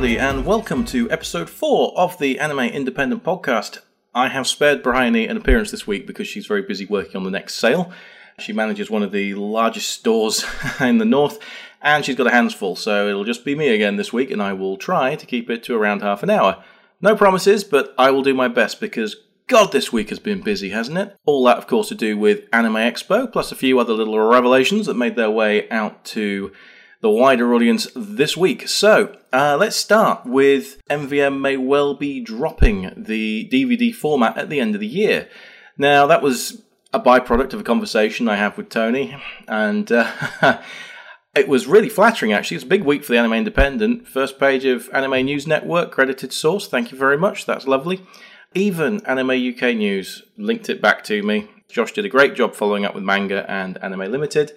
Everybody, and welcome to episode 4 of the Anime Independent Podcast. I have spared Bryony an appearance this week because she's very busy working on the next sale. She manages one of the largest stores in the north, and she's got her hands full, so it'll just be me again this week, and I will try to keep it to around half an hour. No promises, but I will do my best because God, this week has been busy, hasn't it? All that, of course, to do with Anime Expo, plus a few other little revelations that made their way out to the wider audience this week. So, uh, let's start with MVM may well be dropping the DVD format at the end of the year. Now, that was a byproduct of a conversation I have with Tony, and uh, it was really flattering actually. It's a big week for the Anime Independent. First page of Anime News Network, credited source. Thank you very much. That's lovely. Even Anime UK News linked it back to me. Josh did a great job following up with manga and Anime Limited.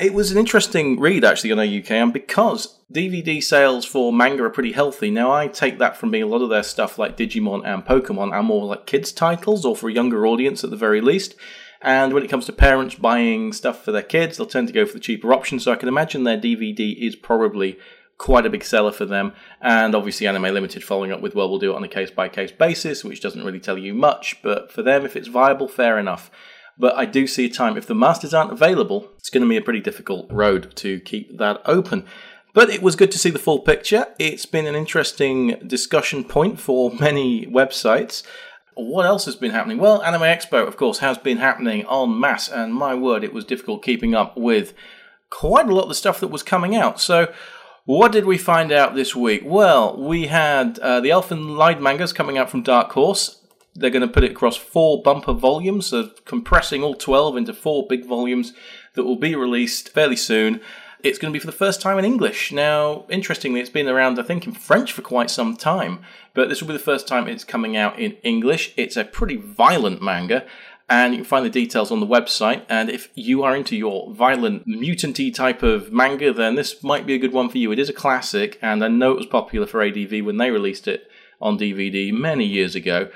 It was an interesting read actually on UK, and because DVD sales for manga are pretty healthy, now I take that from being a lot of their stuff like Digimon and Pokemon are more like kids' titles or for a younger audience at the very least. And when it comes to parents buying stuff for their kids, they'll tend to go for the cheaper option. So I can imagine their DVD is probably quite a big seller for them. And obviously, Anime Limited following up with, well, we'll do it on a case by case basis, which doesn't really tell you much. But for them, if it's viable, fair enough. But I do see a time, if the masters aren't available, it's going to be a pretty difficult road to keep that open. But it was good to see the full picture. It's been an interesting discussion point for many websites. What else has been happening? Well, Anime Expo, of course, has been happening en masse, and my word, it was difficult keeping up with quite a lot of the stuff that was coming out. So, what did we find out this week? Well, we had uh, the Elfen Lied mangas coming out from Dark Horse. They're going to put it across four bumper volumes, so compressing all 12 into four big volumes that will be released fairly soon. It's going to be for the first time in English. Now, interestingly, it's been around, I think, in French for quite some time, but this will be the first time it's coming out in English. It's a pretty violent manga, and you can find the details on the website. And if you are into your violent, mutanty type of manga, then this might be a good one for you. It is a classic, and I know it was popular for ADV when they released it on DVD many years ago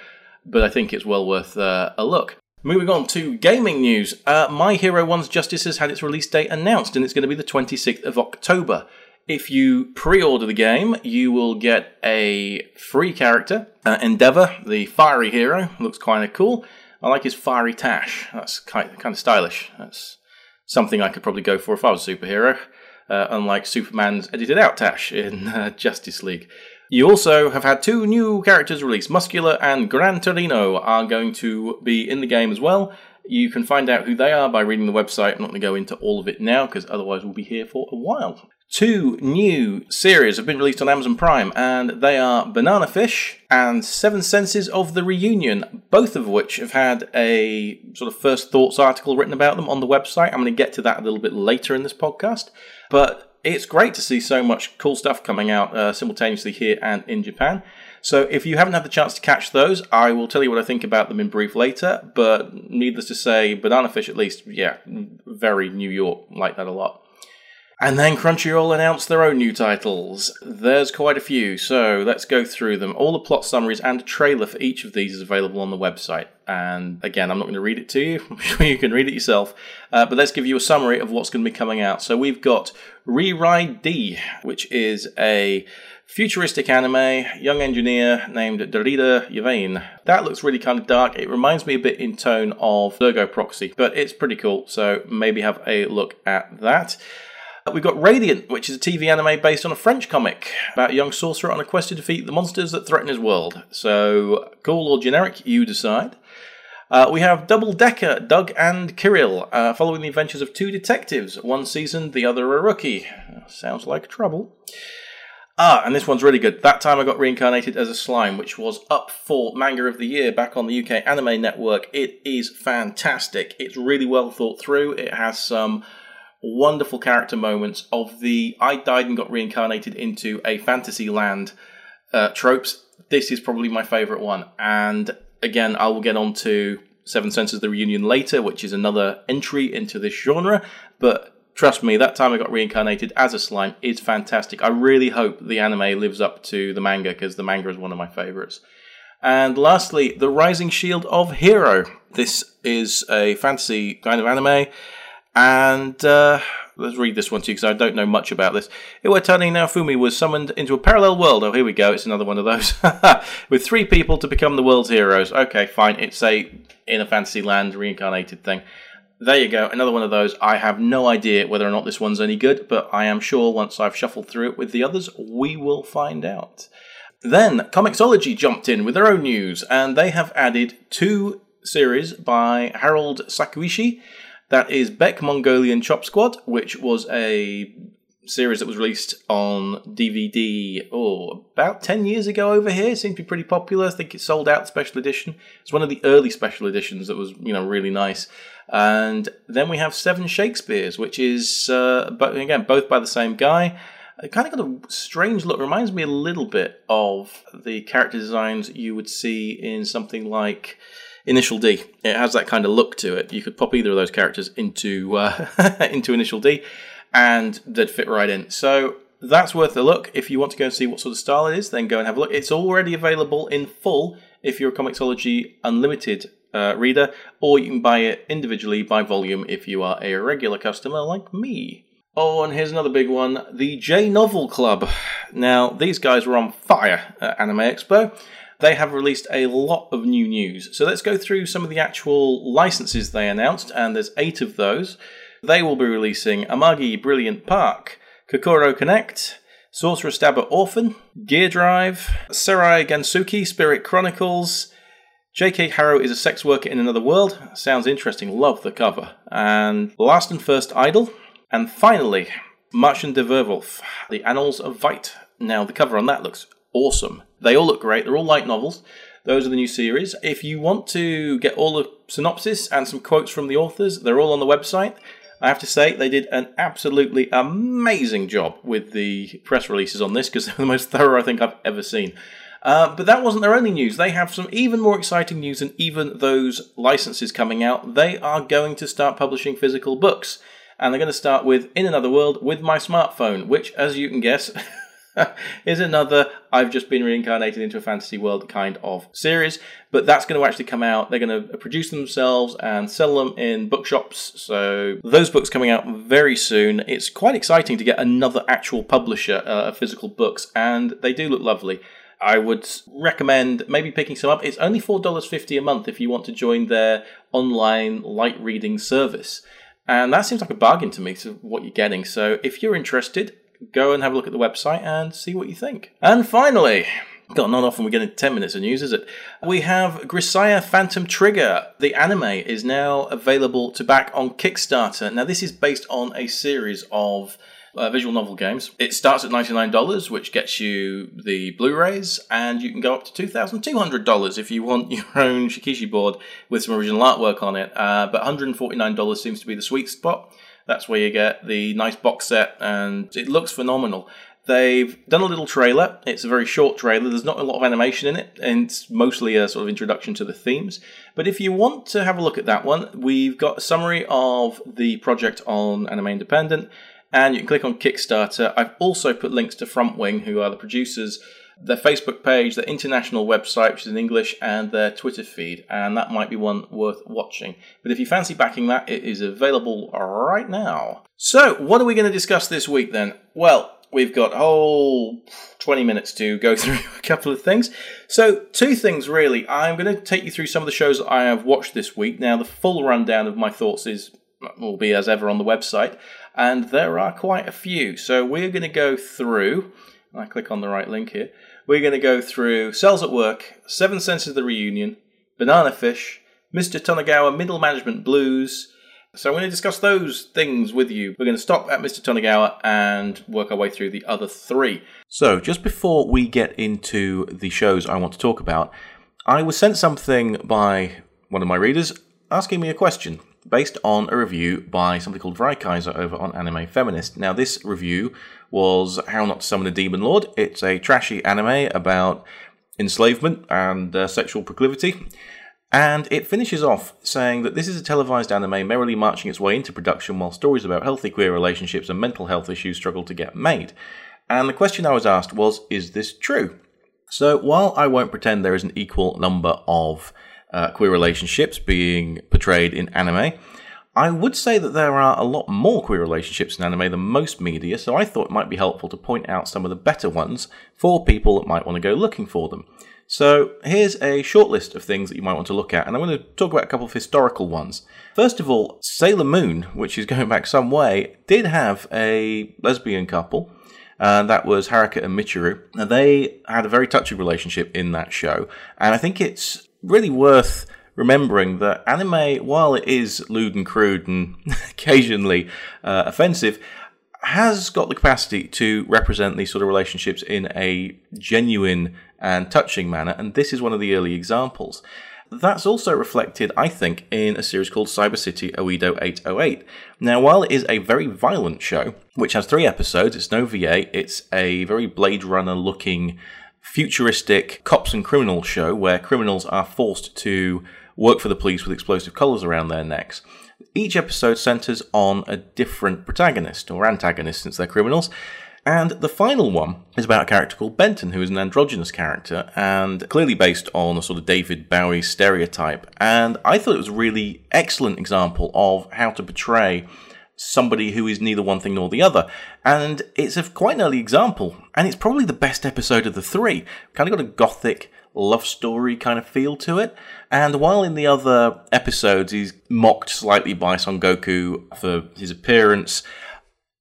but I think it's well worth uh, a look. Moving on to gaming news, uh, My Hero One's Justice has had its release date announced, and it's going to be the 26th of October. If you pre order the game, you will get a free character, uh, Endeavor, the fiery hero. Looks kind of cool. I like his fiery tash. That's kind, of stylish. That's something I could probably go for if I was a superhero, uh, unlike Superman's edited out tash in uh, Justice League. You also have had two new characters released. Muscular and Gran Torino are going to be in the game as well. You can find out who they are by reading the website. I'm not going to go into all of it now because otherwise we'll be here for a while. Two new series have been released on Amazon Prime, and they are Banana Fish and Seven Senses of the Reunion, both of which have had a sort of first thoughts article written about them on the website. I'm going to get to that a little bit later in this podcast. But it's great to see so much cool stuff coming out uh, simultaneously here and in Japan. So if you haven't had the chance to catch those, I will tell you what I think about them in brief later. But needless to say, Banana Fish at least, yeah, very New York, like that a lot. And then Crunchyroll announced their own new titles. There's quite a few, so let's go through them. All the plot summaries and a trailer for each of these is available on the website. And again, I'm not going to read it to you, I'm sure you can read it yourself. Uh, but let's give you a summary of what's going to be coming out. So we've got Reride D, which is a futuristic anime, young engineer named Derrida Yavain. That looks really kind of dark. It reminds me a bit in tone of Ergo Proxy, but it's pretty cool, so maybe have a look at that. We've got Radiant, which is a TV anime based on a French comic about a young sorcerer on a quest to defeat the monsters that threaten his world. So, cool or generic, you decide. Uh, we have Double Decker, Doug and Kirill, uh, following the adventures of two detectives, one seasoned, the other a rookie. Sounds like trouble. Ah, and this one's really good. That time I got reincarnated as a slime, which was up for Manga of the Year back on the UK Anime Network. It is fantastic. It's really well thought through. It has some wonderful character moments of the I died and got reincarnated into a fantasy land uh, tropes. This is probably my favourite one. And again, I will get on to Seven Senses the Reunion later, which is another entry into this genre. But trust me, that time I got reincarnated as a slime is fantastic. I really hope the anime lives up to the manga because the manga is one of my favourites. And lastly, The Rising Shield of Hero. This is a fantasy kind of anime and uh, let's read this one to you because I don't know much about this. Iwatani Naofumi was summoned into a parallel world. Oh, here we go. It's another one of those. With three people to become the world's heroes. Okay, fine. It's a in a fantasy land reincarnated thing. There you go, another one of those. I have no idea whether or not this one's any good, but I am sure once I've shuffled through it with the others, we will find out. Then, Comixology jumped in with their own news, and they have added two series by Harold Sakuishi. That is Beck Mongolian Chop Squad, which was a series that was released on DVD oh about 10 years ago over here. Seemed to be pretty popular. I think it sold out special edition. It's one of the early special editions that was you know really nice. And then we have seven shakespeare's which is uh, but again both by the same guy. It kind of got a strange look. Reminds me a little bit of the character designs you would see in something like Initial D. It has that kind of look to it. You could pop either of those characters into uh, into Initial D, and they'd fit right in. So that's worth a look. If you want to go and see what sort of style it is, then go and have a look. It's already available in full if you're a Comixology Unlimited uh, reader, or you can buy it individually by volume if you are a regular customer like me. Oh, and here's another big one the J Novel Club. Now, these guys were on fire at Anime Expo. They have released a lot of new news. So let's go through some of the actual licenses they announced, and there's eight of those. They will be releasing Amagi Brilliant Park, Kokoro Connect, Sorcerer Stabber Orphen, Gear Drive, Seirei Gensouki Spirit Chronicles, J.K. Haru is a sex worker in another world. Sounds interesting. Love the cover. And Last and First Idol. And finally, Marchen de Werwolf, The Annals of Veight. Now, the cover on that looks awesome. They all look great. They're all light novels. Those are the new series. If you want to get all the synopsis and some quotes from the authors, they're all on the website. I have to say, they did an absolutely amazing job with the press releases on this because they're the most thorough I think I've ever seen. Uh, but that wasn't their only news. They have some even more exciting news than even those licenses coming out. They are going to start publishing physical books. And they're going to start with In Another World with My Smartphone, which, as you can guess, is another I've just been reincarnated into a fantasy world kind of series. But that's going to actually come out. They're going to produce themselves and sell them in bookshops. So those books coming out very soon. It's quite exciting to get another actual publisher uh, of physical books, and they do look lovely. I would recommend maybe picking some up. It's only $4.50 a month if you want to join their online light reading service. And that seems like a bargain to me to what you're getting. So if you're interested, go and have a look at the website and see what you think. And finally, God, not often we get into 10 minutes of news, is it? We have Grisaia Phantom Trigger. The anime is now available to back on Kickstarter. Now, this is based on a series of uh, visual novel games. It starts at $99, which gets you the Blu rays, and you can go up to $2,200 if you want your own Shikishi board with some original artwork on it. Uh, but $149 seems to be the sweet spot. That's where you get the nice box set, and it looks phenomenal. They've done a little trailer. It's a very short trailer. There's not a lot of animation in it, and it's mostly a sort of introduction to the themes. But if you want to have a look at that one, we've got a summary of the project on Anime Independent, and you can click on Kickstarter. I've also put links to Frontwing, who are the producers their Facebook page, their international website, which is in English, and their Twitter feed, and that might be one worth watching. But if you fancy backing that, it is available right now. So, what are we going to discuss this week then? Well, we've got a whole 20 minutes to go through a couple of things. So, two things really. I'm going to take you through some of the shows that I have watched this week. Now, the full rundown of my thoughts is will be as ever on the website, and there are quite a few. So, we're going to go through. I click on the right link here we're going to go through Cells at Work, Seven Senses of the Reunion, Banana Fish, Mr. Tonegawa Middle Management Blues. So I'm going to discuss those things with you. We're going to stop at Mr. Tonegawa and work our way through the other three. So just before we get into the shows I want to talk about, I was sent something by one of my readers asking me a question based on a review by somebody called Vrai Kaiser over on Anime Feminist. Now, this review was How Not to Summon a Demon Lord. It's a trashy anime about enslavement and uh, sexual proclivity. And it finishes off saying that this is a televised anime merrily marching its way into production while stories about healthy queer relationships and mental health issues struggle to get made. And the question I was asked was, is this true? So while I won't pretend there is an equal number of uh, queer relationships being portrayed in anime, I would say that there are a lot more queer relationships in anime than most media, so I thought it might be helpful to point out some of the better ones for people that might want to go looking for them. So here's a short list of things that you might want to look at, and I'm going to talk about a couple of historical ones. First of all, Sailor Moon, which is going back some way, did have a lesbian couple, and that was Haruka and Michiru. Now, they had a very touching relationship in that show, and I think it's really worth remembering that anime, while it is lewd and crude and occasionally uh, offensive, has got the capacity to represent these sort of relationships in a genuine and touching manner, and this is one of the early examples. That's also reflected, I think, in a series called Cyber City Oedo 808. Now, while it is a very violent show, which has three episodes, it's an OVA, it's a very Blade Runner looking futuristic cops and criminals show where criminals are forced to work for the police with explosive collars around their necks. Each episode centers on a different protagonist or antagonist since they're criminals. And the final one is about a character called Benten, who is an androgynous character and clearly based on a sort of David Bowie stereotype. And I thought it was a really excellent example of how to portray somebody who is neither one thing nor the other. And it's a quite an early example, and it's probably the best episode of the three. Kind of got a gothic love story kind of feel to it. And while in the other episodes he's mocked slightly by Sengoku for his appearance,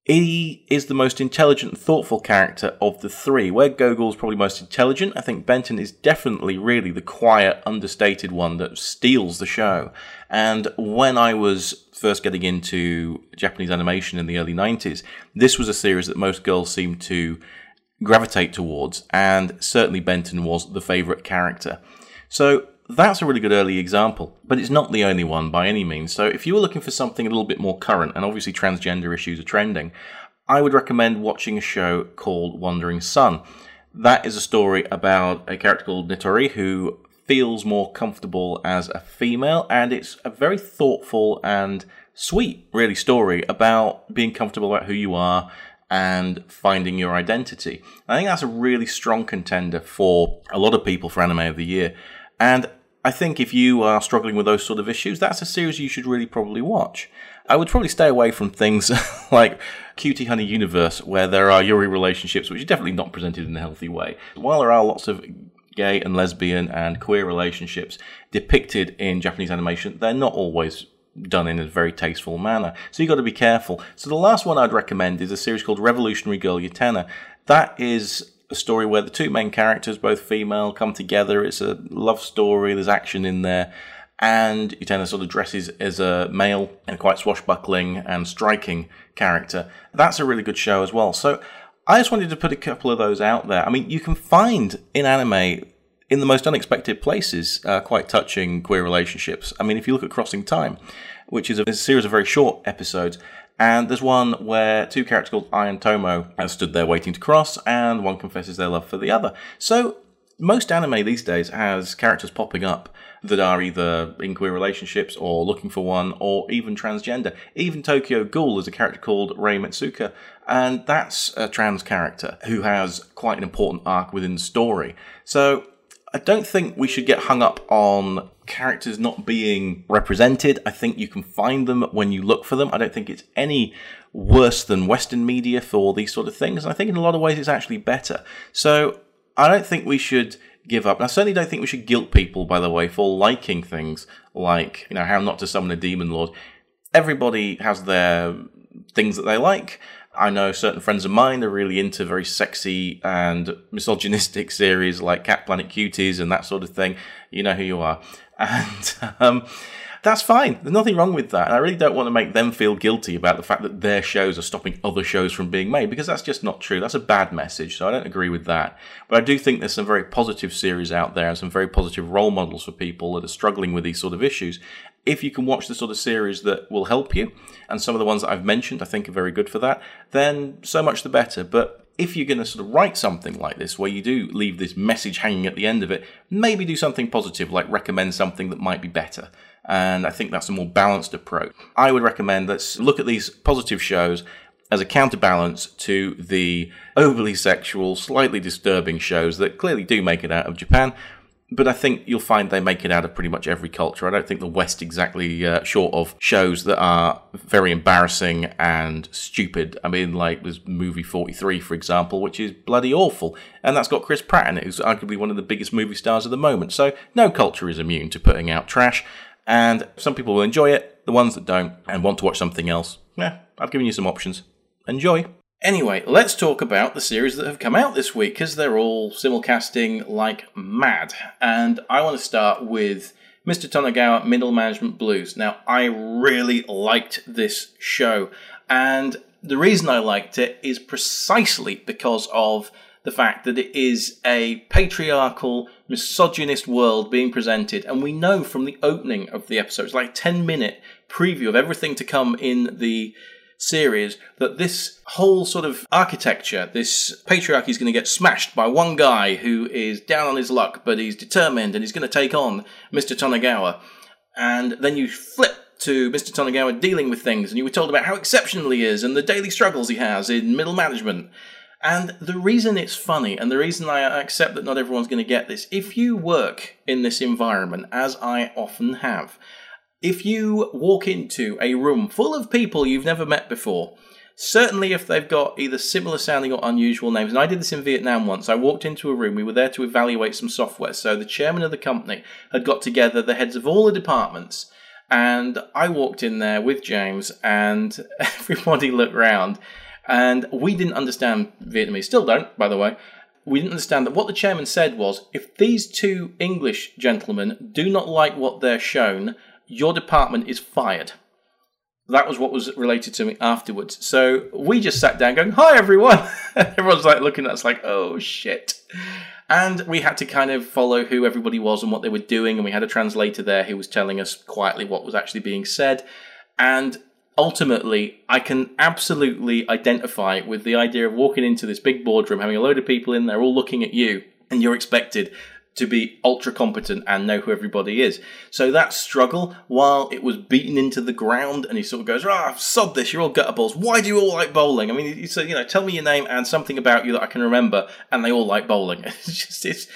he is the most intelligent and thoughtful character of the three. Where Gogol's probably most intelligent, I think Benten is definitely really the quiet, understated one that steals the show. And when I was first getting into Japanese animation in the early 90s, this was a series that most girls seemed to gravitate towards, and certainly Benten was the favourite character. So that's a really good early example, but it's not the only one by any means. So if you were looking for something a little bit more current, and obviously transgender issues are trending, I would recommend watching a show called Wandering Son. That is a story about a character called Nitori who feels more comfortable as a female, and it's a very thoughtful and sweet, really, story about being comfortable about who you are and finding your identity. I think that's a really strong contender for a lot of people for Anime of the Year. And I think if you are struggling with those sort of issues, that's a series you should really probably watch. I would probably stay away from things like Cutie Honey Universe, where there are Yuri relationships, which are definitely not presented in a healthy way. While there are lots of gay and lesbian and queer relationships depicted in Japanese animation, they're not always done in a very tasteful manner. So you've got to be careful. So the last one I'd recommend is a series called Revolutionary Girl Utena. That is a story where the two main characters, both female, come together. It's a love story. There's action in there. And Utena sort of dresses as a male and quite swashbuckling and striking character. That's a really good show as well. So I just wanted to put a couple of those out there. I mean, you can find in anime in the most unexpected places, uh, quite touching queer relationships. I mean, if you look at Crossing Time, which is a, a series of very short episodes, and there's one where two characters called Ai and Tomo have stood there waiting to cross, and one confesses their love for the other. So most anime these days has characters popping up that are either in queer relationships or looking for one or even transgender. Even Tokyo Ghoul is a character called Rei Mitsuka, and that's a trans character who has quite an important arc within the story. So I don't think we should get hung up on characters not being represented. I think you can find them when you look for them. I don't think it's any worse than Western media for these sort of things. And I think in a lot of ways it's actually better. So I don't think we should give up. And I certainly don't think we should guilt people, by the way, for liking things like, you know, how not to summon a demon lord. Everybody has their things that they like. I know certain friends of mine are really into very sexy and misogynistic series like Cat Planet Cuties and that sort of thing. You know who you are. And um, that's fine. There's nothing wrong with that. And I really don't want to make them feel guilty about the fact that their shows are stopping other shows from being made because that's just not true. That's a bad message. So I don't agree with that. But I do think there's some very positive series out there and some very positive role models for people that are struggling with these sort of issues if you can watch the sort of series that will help you, and some of the ones that I've mentioned I think are very good for that, then so much the better. But if you're going to sort of write something like this, where you do leave this message hanging at the end of it, maybe do something positive, like recommend something that might be better. And I think that's a more balanced approach. I would recommend let's look at these positive shows as a counterbalance to the overly sexual, slightly disturbing shows that clearly do make it out of Japan but I think you'll find they make it out of pretty much every culture. I don't think the West exactly uh, short of shows that are very embarrassing and stupid. I mean, like there's movie 43, for example, which is bloody awful, and that's got Chris Pratt in it, who's arguably one of the biggest movie stars of the moment. So no culture is immune to putting out trash, and some people will enjoy it. The ones that don't and want to watch something else, yeah, I've given you some options. Enjoy. Anyway, let's talk about the series that have come out this week because they're all simulcasting like mad. And I want to start with Mr. Tonegawa Middle Management Blues. Now, I really liked this show, and the reason I liked it is precisely because of the fact that it is a patriarchal, misogynist world being presented, and we know from the opening of the episode, it's like a 10 minute preview of everything to come in the series that this whole sort of architecture, this patriarchy is going to get smashed by one guy who is down on his luck, but he's determined and he's going to take on Mr. Tonegawa. And then you flip to Mr. Tonegawa dealing with things, and you were told about how exceptional he is and the daily struggles he has in middle management. And the reason it's funny, and the reason I accept that not everyone's going to get this, if you work in this environment, as I often have, if you walk into a room full of people you've never met before, certainly if they've got either similar sounding or unusual names, and I did this in Vietnam once, I walked into a room, we were there to evaluate some software. So the chairman of the company had got together the heads of all the departments, and I walked in there with James, and everybody looked round, and we didn't understand Vietnamese, still don't, by the way. We didn't understand that what the chairman said was if these two English gentlemen do not like what they're shown, your department is fired. That was what was related to me afterwards. So we just sat down going, Hi, everyone. Everyone's like looking at us like, Oh, shit. And we had to kind of follow who everybody was and what they were doing. And we had a translator there who was telling us quietly what was actually being said. And ultimately, I can absolutely identify with the idea of walking into this big boardroom, having a load of people in there all looking at you, and you're expected to be ultra competent and know who everybody is. So that struggle, while it was beaten into the ground, and he sort of goes, "Ah, oh, sod this! You're all gutterballs. Why do you all like bowling?" I mean, he said, "You know, tell me your name and something about you that I can remember," and they all like bowling. It's just it's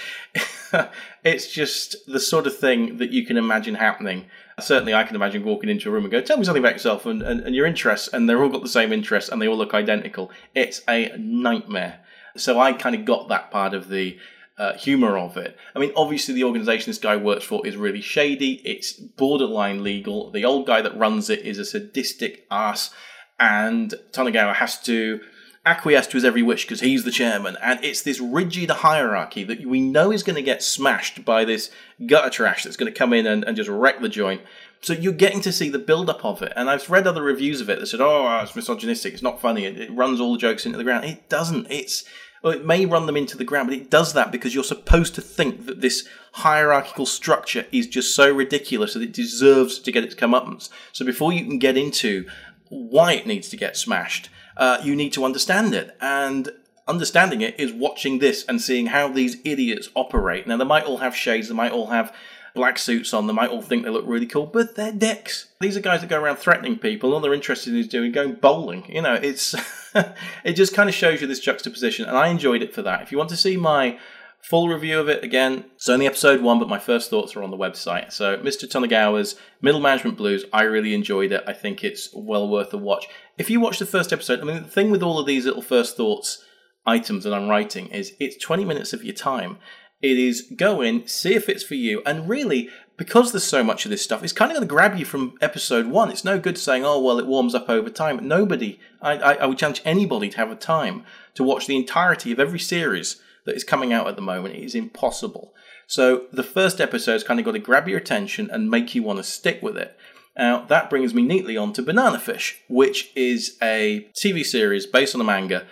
it's just the sort of thing that you can imagine happening. Certainly, I can imagine walking into a room and go, "Tell me something about yourself and, and, and your interests," and they're all got the same interests and they all look identical. It's a nightmare. So I kind of got that part of the uh, humor of it. I mean, obviously, the organization this guy works for is really shady. It's borderline legal. The old guy that runs it is a sadistic ass, and Tonegawa has to acquiesce to his every wish because he's the chairman. And it's this rigid hierarchy that we know is going to get smashed by this gutter trash that's going to come in and, and just wreck the joint. So you're getting to see the build up of it. And I've read other reviews of it that said, oh, ah, it's misogynistic, it's not funny, it, it runs all the jokes into the ground. It doesn't. It's well, it may run them into the ground, but it does that because you're supposed to think that this hierarchical structure is just so ridiculous that it deserves to get its comeuppance. So before you can get into why it needs to get smashed, uh, you need to understand it. And understanding it is watching this and seeing how these idiots operate. Now, they might all have shades, they might all have black suits on. They might all think they look really cool, but they're dicks. These are guys that go around threatening people. All they're interested in is doing going bowling. You know, it's it just kind of shows you this juxtaposition, and I enjoyed it for that. If you want to see my full review of it again, it's only episode one, but my first thoughts are on the website. So, Mr. Tonegawa's Middle Management Blues, I really enjoyed it. I think it's well worth a watch. If you watch the first episode, I mean, the thing with all of these little first thoughts items that I'm writing is it's 20 minutes of your time. It is go in, see if it's for you, and really, because there's so much of this stuff, it's kind of going to grab you from episode one. It's no good saying, oh, well, it warms up over time. Nobody, I, I, I would challenge anybody to have a time to watch the entirety of every series that is coming out at the moment. Is impossible. So the first episode episode's kind of got to grab your attention and make you want to stick with it. Now, that brings me neatly on to Banana Fish, which is a TV series based on a manga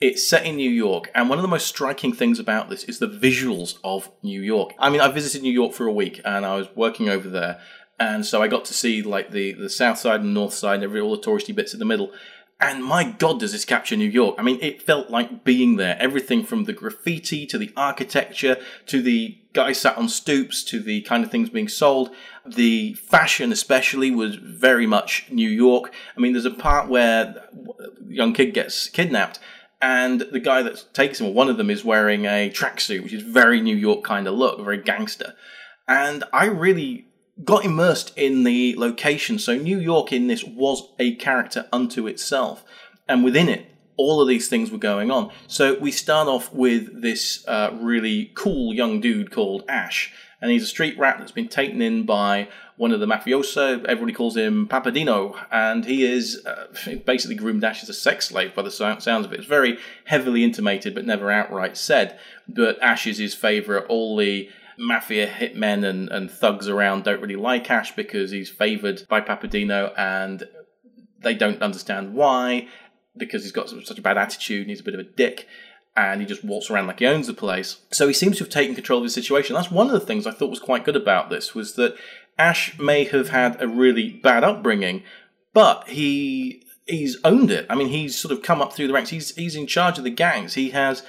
it's set in New York, and one of the most striking things about this is the visuals of New York. I mean, I visited New York for a week, and I was working over there, and so I got to see like the the south side and north side, and every all the touristy bits in the middle. And my God, does this capture New York? I mean, it felt like being there. Everything from the graffiti to the architecture to the guys sat on stoops to the kind of things being sold. The fashion, especially, was very much New York. I mean, there's a part where a young kid gets kidnapped And the guy that takes him, one of them, is wearing a tracksuit, which is very New York kind of look, very gangster. And I really got immersed in the location. So New York in this was a character unto itself. And within it, all of these things were going on. So we start off with this uh, really cool young dude called Ash. And he's a street rat that's been taken in by one of the mafioso. Everybody calls him Papadino, and he is uh, basically groomed Ash as a sex slave by the sounds of it. It's very heavily intimated, but never outright said. But Ash is his favourite. All the mafia hitmen and, and thugs around don't really like Ash because he's favoured by Papadino, and they don't understand why because he's got such a bad attitude and he's a bit of a dick and he just walks around like he owns the place. So he seems to have taken control of the situation. That's one of the things I thought was quite good about this was that Ash may have had a really bad upbringing, but he he's owned it. I mean, he's sort of come up through the ranks. He's he's in charge of the gangs. He has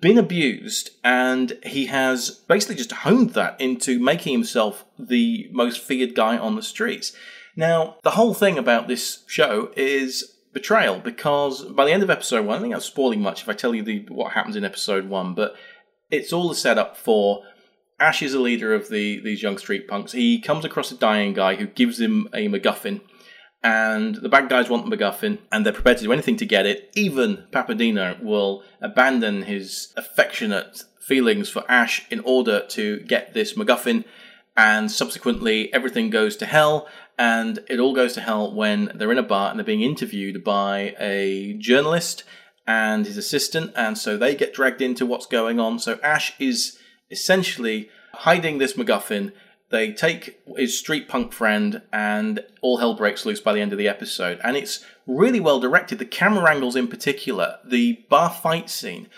been abused and he has basically just honed that into making himself the most feared guy on the streets. Now, the whole thing about this show is betrayal because by the end of episode one, I think I'm spoiling much if I tell you the, what happens in episode one, but it's all the setup for Ash is a leader of the these young street punks. He comes across a dying guy who gives him a MacGuffin, and the bad guys want the MacGuffin, and they're prepared to do anything to get it. Even Papadino will abandon his affectionate feelings for Ash in order to get this MacGuffin, and subsequently everything goes to hell. And it all goes to hell when they're in a bar and they're being interviewed by a journalist and his assistant, and so they get dragged into what's going on. So Ash is essentially hiding this MacGuffin. They take his street punk friend, and all hell breaks loose by the end of the episode. And it's really well directed. The camera angles, in particular, the bar fight scene.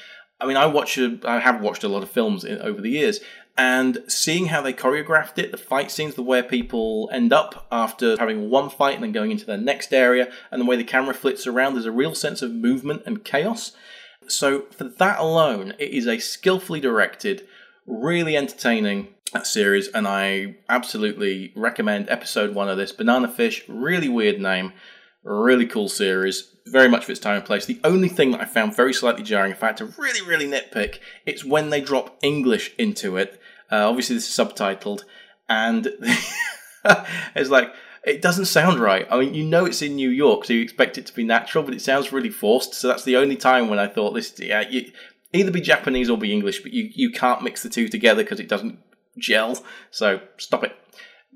I mean, I watch, I have watched a lot of films in, over the years, and seeing how they choreographed it, the fight scenes, the way people end up after having one fight and then going into their next area, and the way the camera flits around, there's a real sense of movement and chaos. So, for that alone, it is a skillfully directed, really entertaining series, and I absolutely recommend episode one of this. Banana Fish, really weird name, really cool series, very much of its time and place. The only thing that I found very slightly jarring, if I had to really, really nitpick, it's when they drop English into it. Uh, obviously, this is subtitled, and it's like it doesn't sound right. I mean, you know it's in New York, so you expect it to be natural, but it sounds really forced. So that's the only time when I thought this. Yeah, you, either be Japanese or be English, but you, you can't mix the two together because it doesn't gel. So stop it.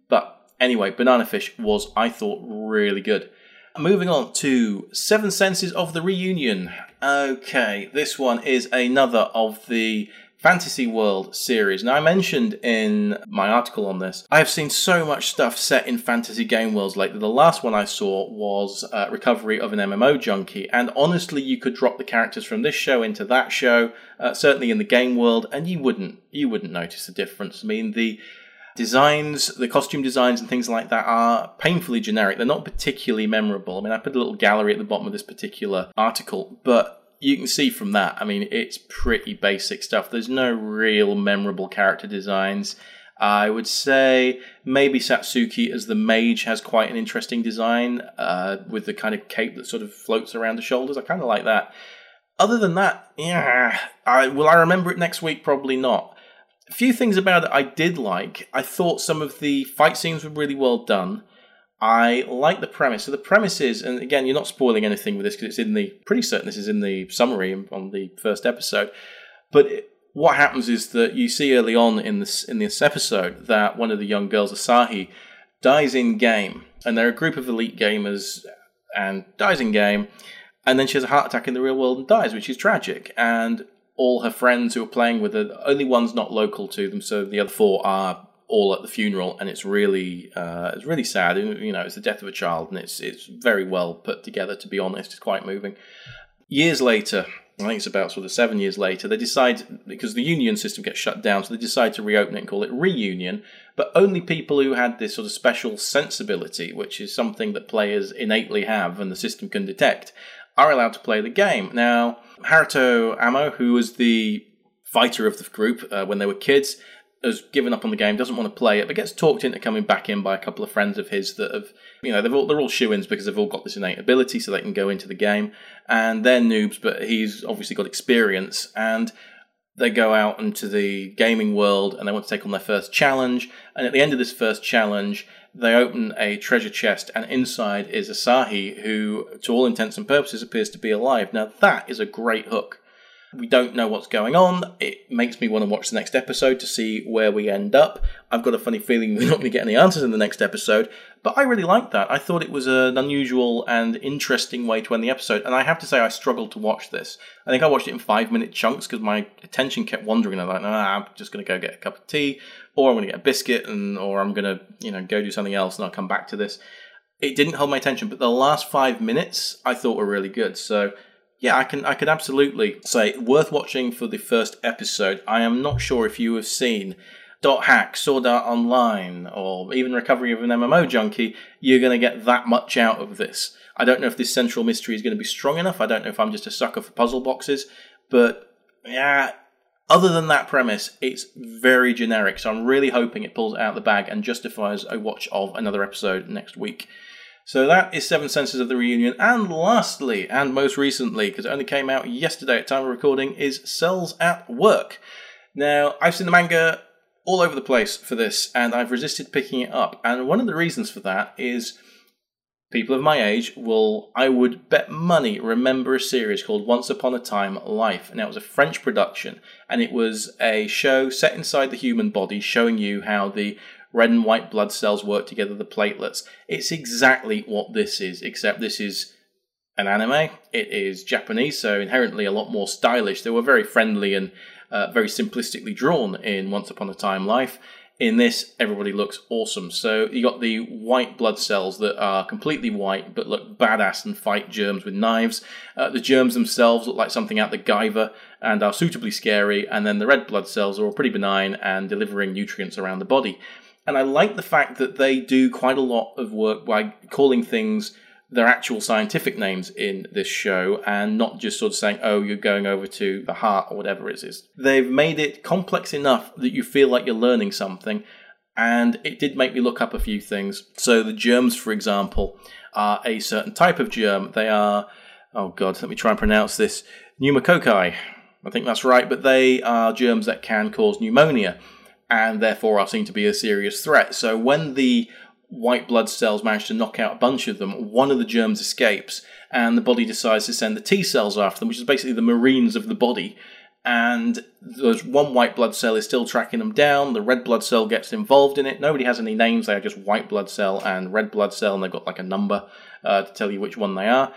But anyway, Banana Fish was, I thought, really good. Moving on to Seven Senses of the Reunion. Okay, this one is another of the Fantasy World series. Now, I mentioned in my article on this, I have seen so much stuff set in fantasy game worlds lately. The last one I saw was uh, Recovery of an MMO Junkie, and honestly, you could drop the characters from this show into that show, uh, certainly in the game world, and you wouldn't you wouldn't notice the difference. I mean, the designs, the costume designs, and things like that are painfully generic. They're not particularly memorable. I mean, I put a little gallery at the bottom of this particular article, but you can see from that, I mean, it's pretty basic stuff. There's no real memorable character designs. I would say maybe Satsuki as the mage has quite an interesting design uh, with the kind of cape that sort of floats around the shoulders. I kind of like that. Other than that, yeah, I, will I remember it next week? Probably not. A few things about it I did like. I thought some of the fight scenes were really well done. I like the premise. So the premise is, and again, you're not spoiling anything with this because it's in the pretty certain this is in the summary on the first episode. But it, what happens is that you see early on in this in this episode that one of the young girls, Asahi, dies in game, and they're a group of elite gamers, and dies in game, and then she has a heart attack in the real world and dies, which is tragic. And all her friends who are playing with her, only one's not local to them, so the other four are all at the funeral, and it's really uh, it's really sad. You know, it's the death of a child, and it's it's very well put together. To be honest, it's quite moving. Years later, I think it's about sort of seven years later, they decide because the union system gets shut down, so they decide to reopen it and call it reunion. But only people who had this sort of special sensibility, which is something that players innately have and the system can detect, are allowed to play the game. Now, Haruto Amo, who was the fighter of the group uh, when they were kids, has given up on the game, doesn't want to play it, but gets talked into coming back in by a couple of friends of his that have, you know, they're all, they're all shoo-ins because they've all got this innate ability so they can go into the game. And they're noobs, but he's obviously got experience. And they go out into the gaming world and they want to take on their first challenge. And at the end of this first challenge, they open a treasure chest, and inside is Asahi, who, to all intents and purposes, appears to be alive. Now, that is a great hook. We don't know what's going on. It makes me want to watch the next episode to see where we end up. I've got a funny feeling we're not going to get any answers in the next episode, but I really liked that. I thought it was an unusual and interesting way to end the episode, and I have to say I struggled to watch this. I think I watched it in five minute chunks because my attention kept wandering. I was like, nah, I'm just going to go get a cup of tea, or I'm going to get a biscuit, and or I'm going to you know go do something else, and I'll come back to this. It didn't hold my attention, but the last five minutes I thought were really good. So yeah, I can I could absolutely say worth watching for the first episode. I am not sure if you have seen Dot Hack, Sword Art Online, or even Recovery of an MMO Junkie, you're going to get that much out of this. I don't know if this central mystery is going to be strong enough. I don't know if I'm just a sucker for puzzle boxes, but yeah, other than that premise, it's very generic. So I'm really hoping it pulls out of the bag and justifies a watch of another episode next week. So that is Seven Senses of the Reunion. And lastly, and most recently, because it only came out yesterday at time of recording, is Cells at Work. Now, I've seen the manga all over the place for this, and I've resisted picking it up. And one of the reasons for that is people of my age will, I would bet money, remember a series called Once Upon a Time Life. And it was a French production, and it was a show set inside the human body showing you how the red and white blood cells work together, the platelets. It's exactly what this is, except this is an anime. It is Japanese, so inherently a lot more stylish. They were very friendly and uh, very simplistically drawn in Once Upon a Time Life. In this, everybody looks awesome. So you got the white blood cells that are completely white but look badass and fight germs with knives. Uh, the germs themselves look like something out the Guyver and are suitably scary. And then the red blood cells are all pretty benign and delivering nutrients around the body. And I like the fact that they do quite a lot of work by calling things their actual scientific names in this show and not just sort of saying, oh, you're going over to the heart or whatever it is. They've made it complex enough that you feel like you're learning something. And it did make me look up a few things. So, the germs, for example, are a certain type of germ. They are, oh God, let me try and pronounce this pneumococci. I think that's right, but they are germs that can cause pneumonia and therefore are seen to be a serious threat. So when the white blood cells manage to knock out a bunch of them, one of the germs escapes, and the body decides to send the T cells after them, which is basically the marines of the body. And there's one white blood cell is still tracking them down. The red blood cell gets involved in it. Nobody has any names. They are just white blood cell and red blood cell, and they've got like a number uh, to tell you which one they are.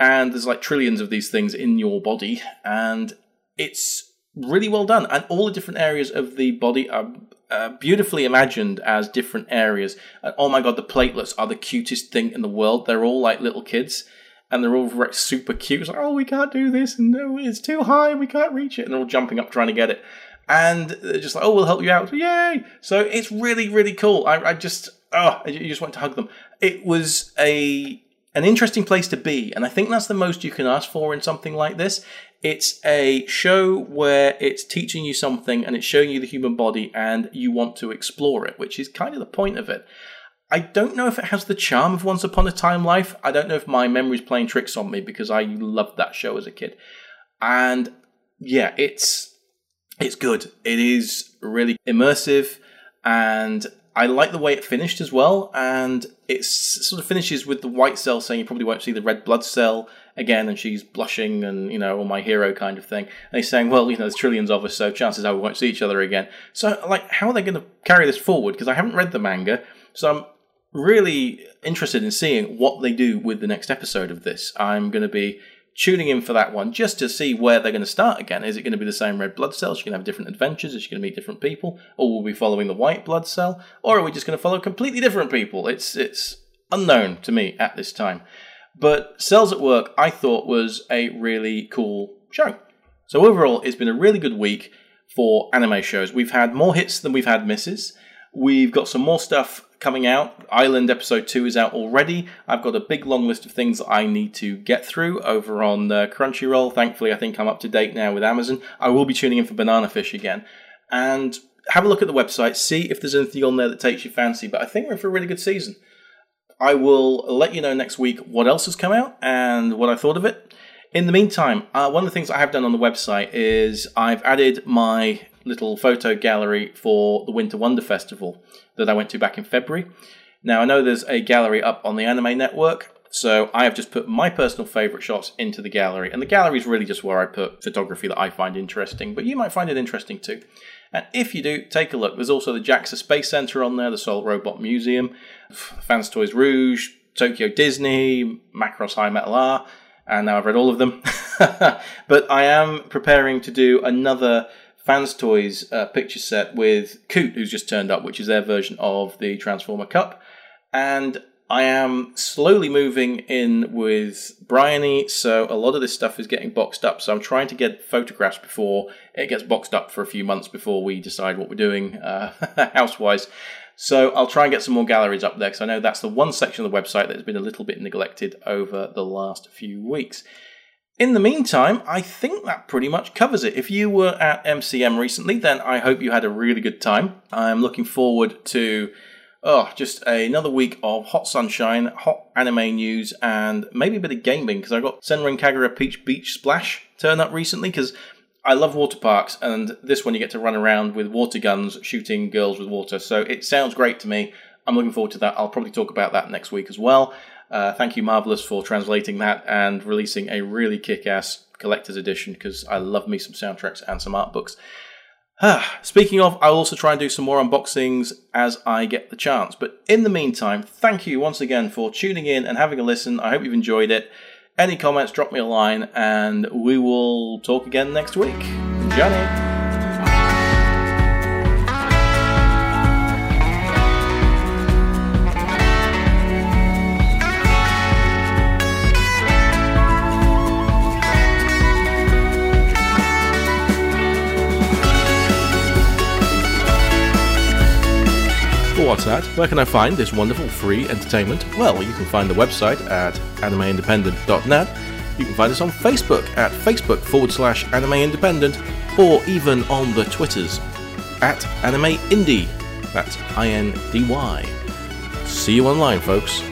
And there's like trillions of these things in your body, and it's really well done, and all the different areas of the body are uh, beautifully imagined as different areas. And oh my god, the platelets are the cutest thing in the world. They're all like little kids, and they're all super cute. It's like, oh, we can't do this, and no, it's too high, we can't reach it, and they're all jumping up trying to get it. And they're just like, oh, we'll help you out, yay! So it's really, really cool. I, I just, oh, you just want to hug them. It was a an interesting place to be, and I think that's the most you can ask for in something like this. It's a show where it's teaching you something and it's showing you the human body and you want to explore it, which is kind of the point of it. I don't know if it has the charm of Once Upon a Time Life. I don't know if my memory's playing tricks on me because I loved that show as a kid. And yeah, it's it's good. It is really immersive and I like the way it finished as well, and it sort of finishes with the white cell saying you probably won't see the red blood cell again, and she's blushing and you know, all my hero kind of thing. And he's saying, well, you know, there's trillions of us, so chances are we won't see each other again. So, like, how are they going to carry this forward? Because I haven't read the manga, so I'm really interested in seeing what they do with the next episode of this. I'm going to be tuning in for that one just to see where they're going to start again. Is it going to be the same red blood cell? Is she going to have different adventures? Is she going to meet different people? Or will we be following the white blood cell? Or are we just going to follow completely different people? It's it's unknown to me at this time. But Cells at Work, I thought was a really cool show. So overall, it's been a really good week for anime shows. We've had more hits than we've had misses. We've got some more stuff coming out. Island episode 2 is out already. I've got a big long list of things that I need to get through over on uh, Crunchyroll. Thankfully, I think I'm up to date now with Amazon. I will be tuning in for Banana Fish again. And have a look at the website, see if there's anything on there that takes your fancy. But I think we're in for a really good season. I will let you know next week what else has come out and what I thought of it. In the meantime, uh, one of the things I have done on the website is I've added my little photo gallery for the Winter Wonder Festival that I went to back in February. Now, I know there's a gallery up on the Anime Network, so I have just put my personal favourite shots into the gallery, and the gallery is really just where I put photography that I find interesting, but you might find it interesting too. And if you do, take a look. There's also the JAXA Space Center on there, the Soul Robot Museum, Fans Toys Rouge, Tokyo Disney, Macross High Metal R, and now I've read all of them. but I am preparing to do another Fans Toys uh, picture set with Coot, who's just turned up, which is their version of the Transformer Kup. And I am slowly moving in with Bryony, so a lot of this stuff is getting boxed up. So I'm trying to get photographs before it gets boxed up for a few months before we decide what we're doing uh, house-wise. So I'll try and get some more galleries up there because I know that's the one section of the website that has been a little bit neglected over the last few weeks. In the meantime, I think that pretty much covers it. If you were at MCM recently, then I hope you had a really good time. I'm looking forward to Oh, just another week of hot sunshine, hot anime news, and maybe a bit of gaming because I got Senran Kagura Peach Beach Splash turn up recently because I love water parks, and this one you get to run around with water guns shooting girls with water. So it sounds great to me. I'm looking forward to that. I'll probably talk about that next week as well. Uh, thank you, Marvelous, for translating that and releasing a really kick ass collector's edition because I love me some soundtracks and some art books. Speaking of, I'll also try and do some more unboxings as I get the chance. But in the meantime, thank you once again for tuning in and having a listen. I hope you've enjoyed it. Any comments, drop me a line, and we will talk again next week. Johnny. That? Where can I find this wonderful free entertainment? Well, you can find the website at animeindependent.net. You can find us on Facebook at Facebook forward slash Anime Independent, or even on the Twitters at Anime Indy. That's I N D Y. See you online, folks.